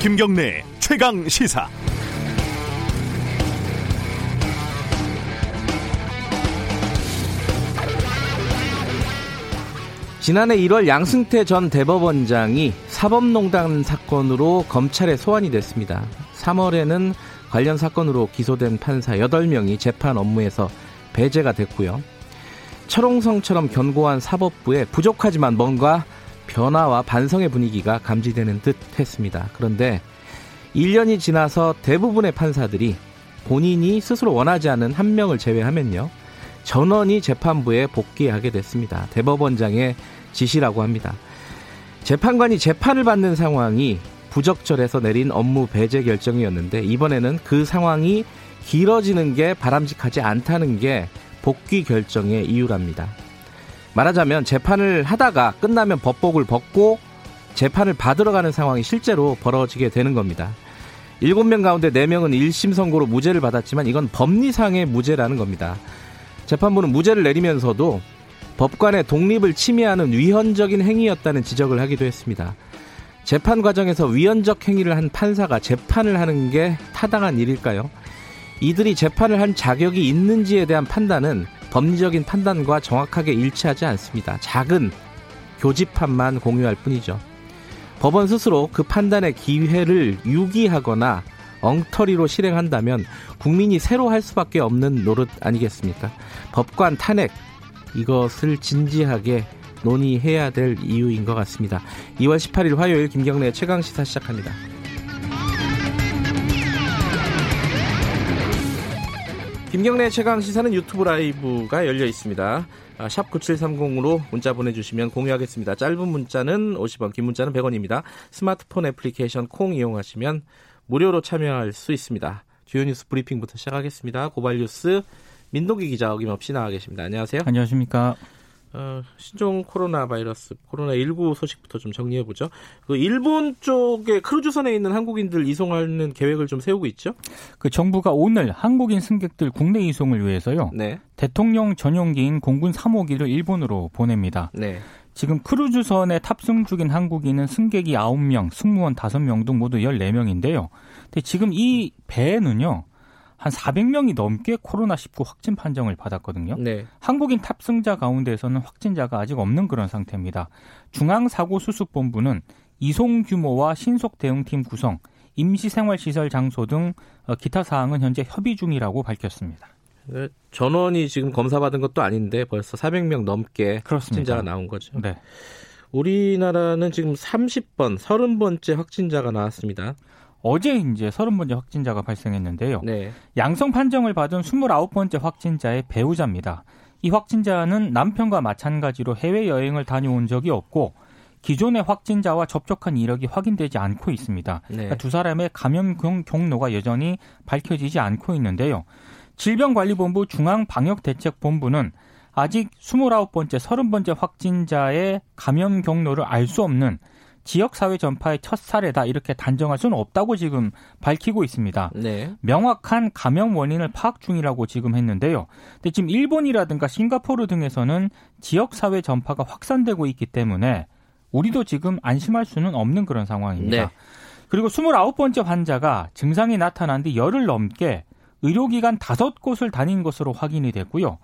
김경래 최강 시사. 지난해 1월 양승태 전 대법원장이 사법농단 사건으로 검찰에 소환이 됐습니다. 3월에는 관련 사건으로 기소된 판사 8명이 재판 업무에서 배제가 됐고요. 철옹성처럼 견고한 사법부에 부족하지만 뭔가 변화와 반성의 분위기가 감지되는 듯 했습니다. 그런데 1년이 지나서 대부분의 판사들이 본인이 스스로 원하지 않은 한 명을 제외하면요. 전원이 재판부에 복귀하게 됐습니다. 대법원장의 지시라고 합니다. 재판관이 재판을 받는 상황이 부적절해서 내린 업무 배제 결정이었는데 이번에는 그 상황이 길어지는 게 바람직하지 않다는 게 복귀 결정의 이유랍니다. 말하자면 재판을 하다가 끝나면 법복을 벗고 재판을 받으러 가는 상황이 실제로 벌어지게 되는 겁니다. 7명 가운데 4명은 1심 선고로 무죄를 받았지만 이건 법리상의 무죄라는 겁니다. 재판부는 무죄를 내리면서도 법관의 독립을 침해하는 위헌적인 행위였다는 지적을 하기도 했습니다. 재판 과정에서 위헌적 행위를 한 판사가 재판을 하는 게 타당한 일일까요? 이들이 재판을 한 자격이 있는지에 대한 판단은 법리적인 판단과 정확하게 일치하지 않습니다. 작은 교집합만 공유할 뿐이죠. 법원 스스로 그 판단의 기회를 유기하거나 엉터리로 실행한다면 국민이 새로 할 수밖에 없는 노릇 아니겠습니까? 법관 탄핵 이것을 진지하게 논의해야 될 이유인 것 같습니다. 2월 18일 화요일 김경래 최강 시사 시작합니다. 김경래 최강 시사는 유튜브 라이브가 열려 있습니다. 아, 샵 9730으로 문자 보내주시면 공유하겠습니다. 짧은 문자는 50원, 긴 문자는 100원입니다. 스마트폰 애플리케이션 콩 이용하시면 무료로 참여할 수 있습니다. 주요 뉴스 브리핑부터 시작하겠습니다. 고발 뉴스 민동기 기자 어김없이 나와 계십니다. 안녕하세요. 안녕하십니까. 어, 신종 코로나 바이러스 코로나 19 소식부터 좀 정리해 보죠. 그 일본 쪽에 크루즈선에 있는 한국인들 이송하는 계획을 좀 세우고 있죠? 그 정부가 오늘 한국인 승객들 국내 이송을 위해서요. 네. 대통령 전용기인 공군 3호기를 일본으로 보냅니다. 네. 지금 크루즈선에 탑승 중인 한국인은 승객이 9명, 승무원 5명 등 모두 14명인데요. 근데 지금 이 배에는요. 한 400명이 넘게 코로나19 확진 판정을 받았거든요. 네. 한국인 탑승자 가운데에서는 확진자가 아직 없는 그런 상태입니다. 중앙사고수습본부는 이송 규모와 신속 대응팀 구성, 임시생활시설 장소 등 어, 기타 사항은 현재 협의 중이라고 밝혔습니다. 네, 전원이 지금 검사받은 것도 아닌데 벌써 400명 넘게 그렇습니다. 확진자가 나온 거죠. 네. 우리나라는 지금 30번, 30번째 확진자가 나왔습니다. 어제 이제 30번째 확진자가 발생했는데요. 네. 양성 판정을 받은 29번째 확진자의 배우자입니다. 이 확진자는 남편과 마찬가지로 해외 여행을 다녀온 적이 없고 기존의 확진자와 접촉한 이력이 확인되지 않고 있습니다. 네. 그러니까 두 사람의 감염 경로가 여전히 밝혀지지 않고 있는데요. 질병관리본부 중앙방역대책본부는 아직 29번째, 30번째 확진자의 감염 경로를 알 수 없는 지역사회 전파의 첫 사례다 이렇게 단정할 수는 없다고 지금 밝히고 있습니다. 네. 명확한 감염 원인을 파악 중이라고 지금 했는데요. 근데 지금 일본이라든가 싱가포르 등에서는 지역사회 전파가 확산되고 있기 때문에 우리도 지금 안심할 수는 없는 그런 상황입니다. 네. 그리고 29번째 환자가 증상이 나타난 뒤 열흘 넘게 의료기관 다섯 곳을 다닌 것으로 확인이 됐고요.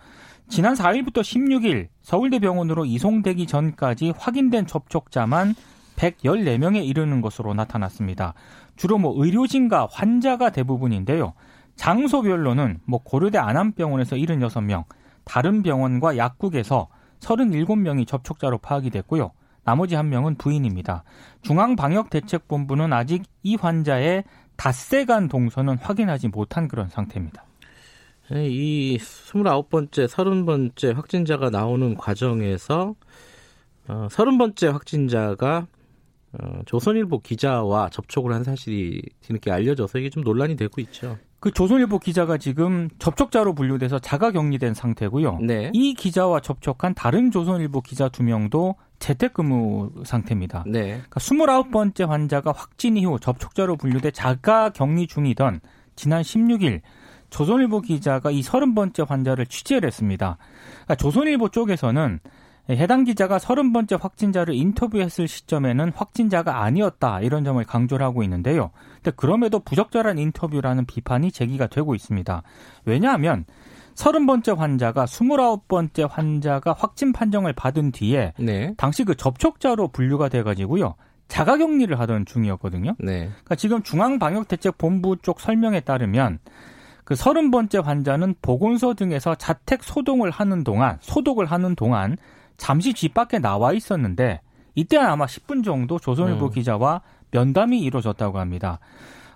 지난 4일부터 16일 서울대병원으로 이송되기 전까지 확인된 접촉자만 114명에 이르는 것으로 나타났습니다. 주로 뭐 의료진과 환자가 대부분인데요. 장소별로는 뭐 고려대 안암병원에서 76명, 다른 병원과 약국에서 37명이 접촉자로 파악이 됐고요. 나머지 한 명은 부인입니다. 중앙방역대책본부는 아직 이 환자의 닷새간 동선은 확인하지 못한 그런 상태입니다. 네, 이 29번째, 30번째 확진자가 나오는 과정에서 어, 30번째 확진자가 어, 조선일보 기자와 접촉을 한 사실이 뒤늦게 알려져서 이게 좀 논란이 되고 있죠. 그 조선일보 기자가 지금 접촉자로 분류돼서 자가 격리된 상태고요. 네. 이 기자와 접촉한 다른 조선일보 기자 두 명도 재택근무 상태입니다. 네. 그러니까 29번째 환자가 확진 이후 접촉자로 분류돼 자가 격리 중이던 지난 16일 조선일보 기자가 이 30번째 환자를 취재를 했습니다. 그러니까 조선일보 쪽에서는 해당 기자가 30번째 확진자를 인터뷰했을 시점에는 확진자가 아니었다 이런 점을 강조를 하고 있는데요. 근데 그럼에도 부적절한 인터뷰라는 비판이 제기가 되고 있습니다. 왜냐하면 30번째 환자가 29번째 환자가 확진 판정을 받은 뒤에 네. 당시 그 접촉자로 분류가 돼 가지고요. 자가 격리를 하던 중이었거든요. 네. 그러니까 지금 중앙방역대책본부 쪽 설명에 따르면 그 서른 번째 환자는 보건소 등에서 자택 소동을 하는 동안 소독을 하는 동안 잠시 집 밖에 나와 있었는데 이때는 아마 10분 정도 조선일보 음. 기자와 면담이 이루어졌다고 합니다.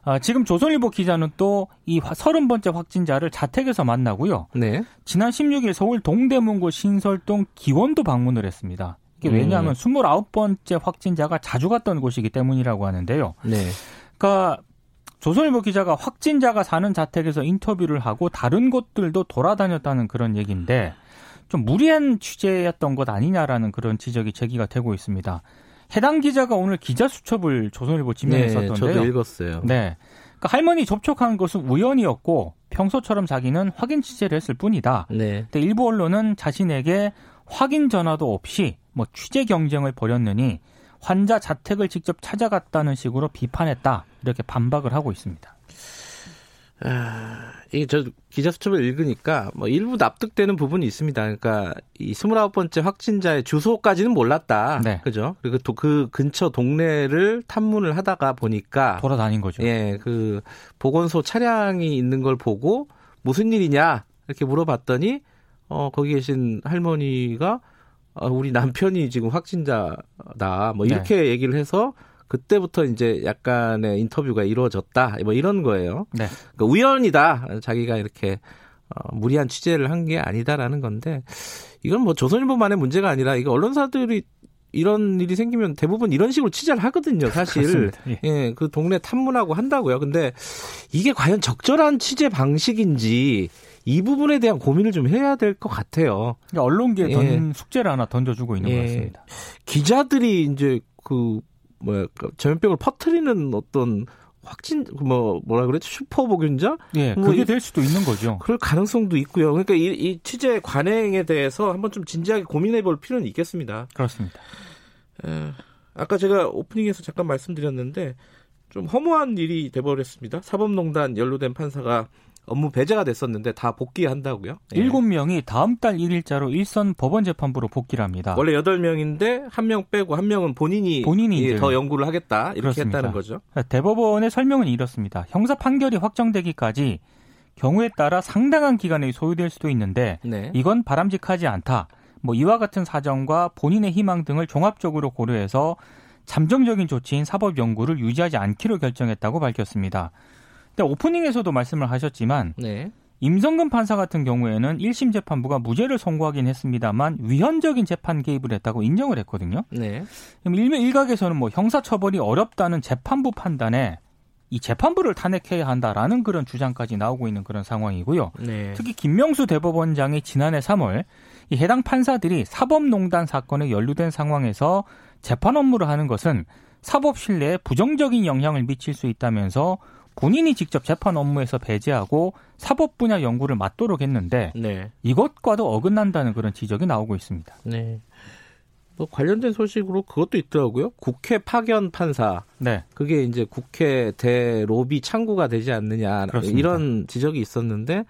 아, 지금 조선일보 기자는 또이 서른 번째 확진자를 자택에서 만나고요. 네. 지난 16일 서울 동대문구 신설동 기원도 방문을 했습니다. 이게 왜냐하면 음. 29번째 확진자가 자주 갔던 곳이기 때문이라고 하는데요. 네. 그러니까 조선일보 기자가 확진자가 사는 자택에서 인터뷰를 하고 다른 곳들도 돌아다녔다는 그런 얘기인데 좀 무리한 취재였던 것 아니냐라는 그런 지적이 제기가 되고 있습니다. 해당 기자가 오늘 기자 수첩을 조선일보 지명했었던데요. 네, 저도 읽었어요. 네. 그러니까 할머니 접촉한 것은 우연이었고 평소처럼 자기는 확인 취재를 했을 뿐이다. 네. 근데 일부 언론은 자신에게 확인 전화도 없이 뭐 취재 경쟁을 벌였느니 환자 자택을 직접 찾아갔다는 식으로 비판했다. 이렇게 반박을 하고 있습니다. 아, 이게 저 기자 수첩을 읽으니까 뭐 일부 납득되는 부분이 있습니다. 그러니까 이 29번째 확진자의 주소까지는 몰랐다. 네. 그죠? 그리고 또 그 근처 동네를 탐문을 하다가 보니까 돌아다닌 거죠. 예, 그 보건소 차량이 있는 걸 보고 무슨 일이냐 이렇게 물어봤더니 어 거기 계신 할머니가 어, 우리 남편이 지금 확진자다. 뭐 이렇게 네. 얘기를 해서 그때부터 이제 약간의 인터뷰가 이루어졌다. 뭐 이런 거예요. 네. 그러니까 우연이다. 자기가 이렇게 어, 무리한 취재를 한 게 아니다라는 건데 이건 뭐 조선일보만의 문제가 아니라 이거 언론사들이 이런 일이 생기면 대부분 이런 식으로 취재를 하거든요, 사실. 예. 예, 그 동네 탐문하고 한다고요. 근데 이게 과연 적절한 취재 방식인지 이 부분에 대한 고민을 좀 해야 될 것 같아요. 그러니까 언론계에 예. 숙제를 하나 던져주고 있는 예. 것 같습니다. 기자들이 이제 그 뭐야 그 전염병을 퍼뜨리는 어떤 확진 뭐 뭐라 그랬죠 슈퍼 보균자? 예, 뭐 그게 될 수도 있는 거죠. 그럴 가능성도 있고요. 그러니까 이, 이 취재 관행에 대해서 한번 좀 진지하게 고민해 볼 필요는 있겠습니다. 그렇습니다. 에, 아까 제가 오프닝에서 잠깐 말씀드렸는데 좀 허무한 일이 돼버렸습니다. 사법농단 연루된 판사가 업무 배제가 됐었는데 다 복귀한다고요? 예. 7명이 다음 달 1일자로 일선 법원 재판부로 복귀를 합니다. 원래 8명인데 한 명 빼고 한 명은 본인이, 본인이 더 연구를 하겠다 이렇게 그렇습니다. 했다는 거죠. 대법원의 설명은 이렇습니다. 형사 판결이 확정되기까지 경우에 따라 상당한 기간이 소요될 수도 있는데 네. 이건 바람직하지 않다. 뭐 이와 같은 사정과 본인의 희망 등을 종합적으로 고려해서 잠정적인 조치인 사법 연구를 유지하지 않기로 결정했다고 밝혔습니다. 근데 오프닝에서도 말씀을 하셨지만 네. 임성근 판사 같은 경우에는 1심 재판부가 무죄를 선고하긴 했습니다만 위헌적인 재판 개입을 했다고 인정을 했거든요. 네. 그럼 일명 일각에서는 뭐 형사 처벌이 어렵다는 재판부 판단에 이 재판부를 탄핵해야 한다라는 그런 주장까지 나오고 있는 그런 상황이고요. 네. 특히 김명수 대법원장이 지난해 3월 이 해당 판사들이 사법농단 사건에 연루된 상황에서 재판 업무를 하는 것은 사법 신뢰에 부정적인 영향을 미칠 수 있다면서 본인이 직접 재판 업무에서 배제하고 사법 분야 연구를 맡도록 했는데 네. 이것과도 어긋난다는 그런 지적이 나오고 있습니다. 네. 뭐 관련된 소식으로 그것도 있더라고요. 국회 파견 판사. 네. 그게 이제 국회 대 로비 창구가 되지 않느냐 그렇습니다. 이런 지적이 있었는데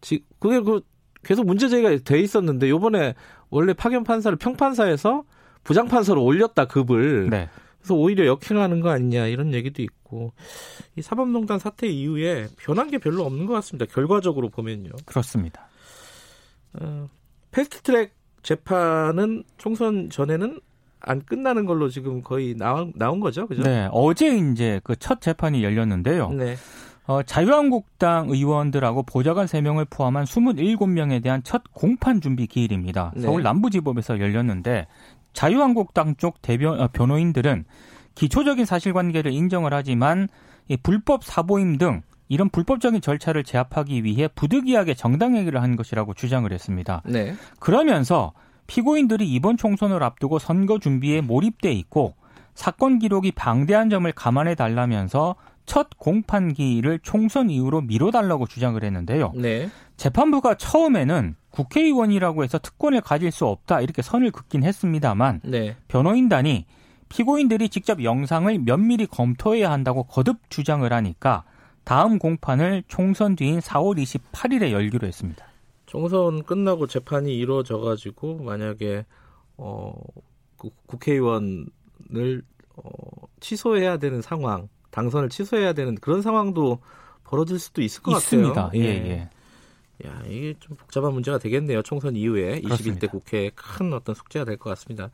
지, 그게 그 계속 문제 제기가 돼 있었는데 요번에 원래 파견 판사를 평판사에서 부장 판사로 올렸다 급을. 네. 그래서 오히려 역행하는 거 아니냐 이런 얘기도 있고 이 사법농단 사태 이후에 변한 게 별로 없는 것 같습니다. 결과적으로 보면요. 그렇습니다. 어, 패스트트랙 재판은 총선 전에는 안 끝나는 걸로 지금 거의 나온, 나온 거죠, 그죠? 네, 어제 이제 그 첫 재판이 열렸는데요. 네. 어, 자유한국당 의원들하고 보좌관 3명을 포함한 27명에 대한 첫 공판 준비 기일입니다. 네. 서울 남부지법에서 열렸는데 자유한국당 쪽 대변 어, 변호인들은 기초적인 사실관계를 인정을 하지만 이 불법 사보임 등 이런 불법적인 절차를 제압하기 위해 부득이하게 정당 행위를 한 것이라고 주장을 했습니다. 네. 그러면서 피고인들이 이번 총선을 앞두고 선거 준비에 몰입돼 있고 사건 기록이 방대한 점을 감안해 달라면서 첫 공판기일을 총선 이후로 미뤄달라고 주장을 했는데요. 네. 재판부가 처음에는 국회의원이라고 해서 특권을 가질 수 없다 이렇게 선을 긋긴 했습니다만 네. 변호인단이 피고인들이 직접 영상을 면밀히 검토해야 한다고 거듭 주장을 하니까 다음 공판을 총선 뒤인 4월 28일에 열기로 했습니다. 총선 끝나고 재판이 이루어져 가지고 만약에 어 국회의원을 어, 취소해야 되는 상황, 당선을 취소해야 되는 그런 상황도 벌어질 수도 있을 것 있습니다. 같아요. 예, 예. 야, 이게 좀 복잡한 문제가 되겠네요. 총선 이후에 그렇습니다. 21대 국회에 큰 어떤 숙제가 될 것 같습니다.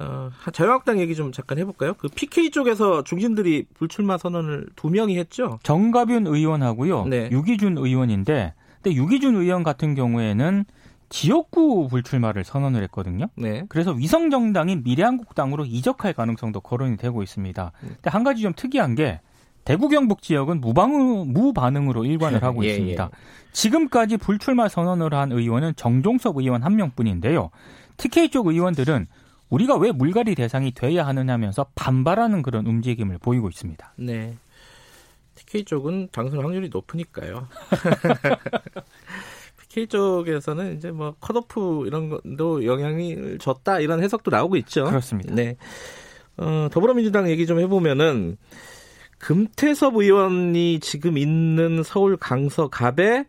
어, 자유한국당 얘기 좀 잠깐 해볼까요? 그 PK 쪽에서 중진들이 불출마 선언을 두 명이 했죠. 정가윤 의원하고요, 네. 유기준 의원인데, 근데 유기준 의원 같은 경우에는 지역구 불출마를 선언을 했거든요. 네. 그래서 위성 정당인 미래한국당으로 이적할 가능성도 거론이 되고 있습니다. 근데 한 가지 좀 특이한 게 대구 경북 지역은 무방 무반응으로 일관을 하고 예, 있습니다. 예. 지금까지 불출마 선언을 한 의원은 정종섭 의원 한 명뿐인데요. TK 쪽 의원들은 우리가 왜 물갈이 대상이 돼야 하느냐면서 반발하는 그런 움직임을 보이고 있습니다. 네. TK 쪽은 당선 확률이 높으니까요. PK 쪽에서는 이제 뭐 컷오프 이런 것도 영향이 줬다 이런 해석도 나오고 있죠. 그렇습니다. 네. 어, 더불어민주당 얘기 좀 해보면은 금태섭 의원이 지금 있는 서울 강서갑에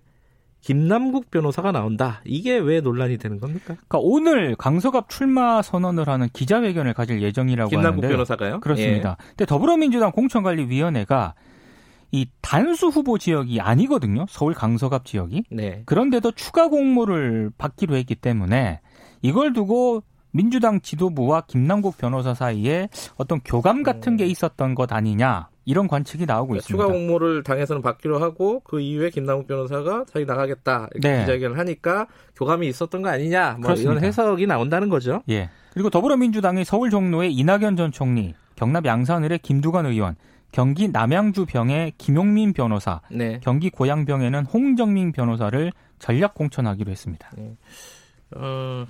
김남국 변호사가 나온다. 이게 왜 논란이 되는 겁니까? 그러니까 오늘 강서갑 출마 선언을 하는 기자회견을 가질 예정이라고 김남국 하는데 변호사가요? 그렇습니다. 예. 근데 더불어민주당 공천관리위원회가 이 단수 후보 지역이 아니거든요. 서울 강서갑 지역이. 네. 그런데도 추가 공모를 받기로 했기 때문에 이걸 두고 민주당 지도부와 김남국 변호사 사이에 어떤 교감 같은 게 음. 있었던 것 아니냐 이런 관측이 나오고 그러니까 있습니다. 추가 공모를 당에서는 받기로 하고 그 이후에 김남국 변호사가 자기 나가겠다 이렇게 네. 기자회견을 하니까 교감이 있었던 거 아니냐 뭐 이런 해석이 나온다는 거죠. 예. 그리고 더불어민주당이 서울 종로의 이낙연 전 총리, 경남 양산을의 김두관 의원, 경기 남양주병의 김용민 변호사, 네. 경기 고양병에는 홍정민 변호사를 전략 공천하기로 했습니다. 네. 어,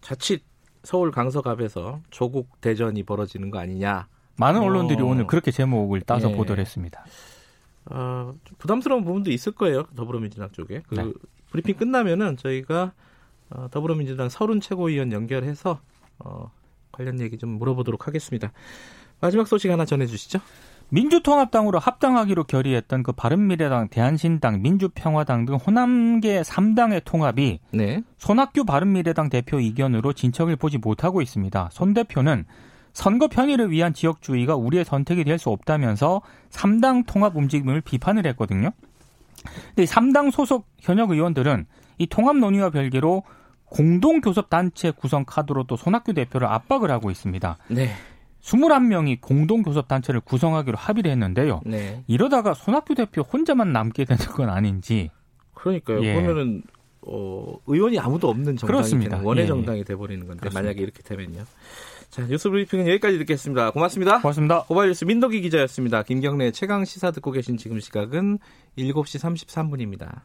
자칫 서울 강서갑에서 조국 대전이 벌어지는 거 아니냐 많은 어. 언론들이 어. 오늘 그렇게 제목을 따서 예. 보도를 했습니다. 어, 부담스러운 부분도 있을 거예요. 더불어민주당 쪽에. 그 네. 브리핑 끝나면은 저희가 어, 더불어민주당 서른 최고위원 연결해서 어, 관련 얘기 좀 물어보도록 하겠습니다. 마지막 소식 하나 전해주시죠. 민주통합당으로 합당하기로 결의했던 그 바른미래당, 대한신당, 민주평화당 등 호남계 3당의 통합이 네. 손학규 바른미래당 대표 이견으로 진척을 보지 못하고 있습니다. 손 대표는 선거 편의를 위한 지역주의가 우리의 선택이 될 수 없다면서 3당 통합 움직임을 비판을 했거든요. 근데 3당 소속 현역 의원들은 이 통합 논의와 별개로 공동교섭단체 구성 카드로 또 손학규 대표를 압박을 하고 있습니다. 네. 21명이 공동교섭단체를 구성하기로 합의를 했는데요. 네. 이러다가 손학규 대표 혼자만 남게 되는 건 아닌지. 그러니까요. 예. 그러면은 어, 의원이 아무도 없는 정당이 되는 원외 예. 정당이 돼버리는 건데 그렇습니다. 만약에 이렇게 되면요. 자, 뉴스 브리핑은 여기까지 듣겠습니다. 고맙습니다. 고맙습니다. 고발 뉴스 민덕기 기자였습니다. 김경래 최강 시사 듣고 계신 지금 시각은 7시 33분입니다.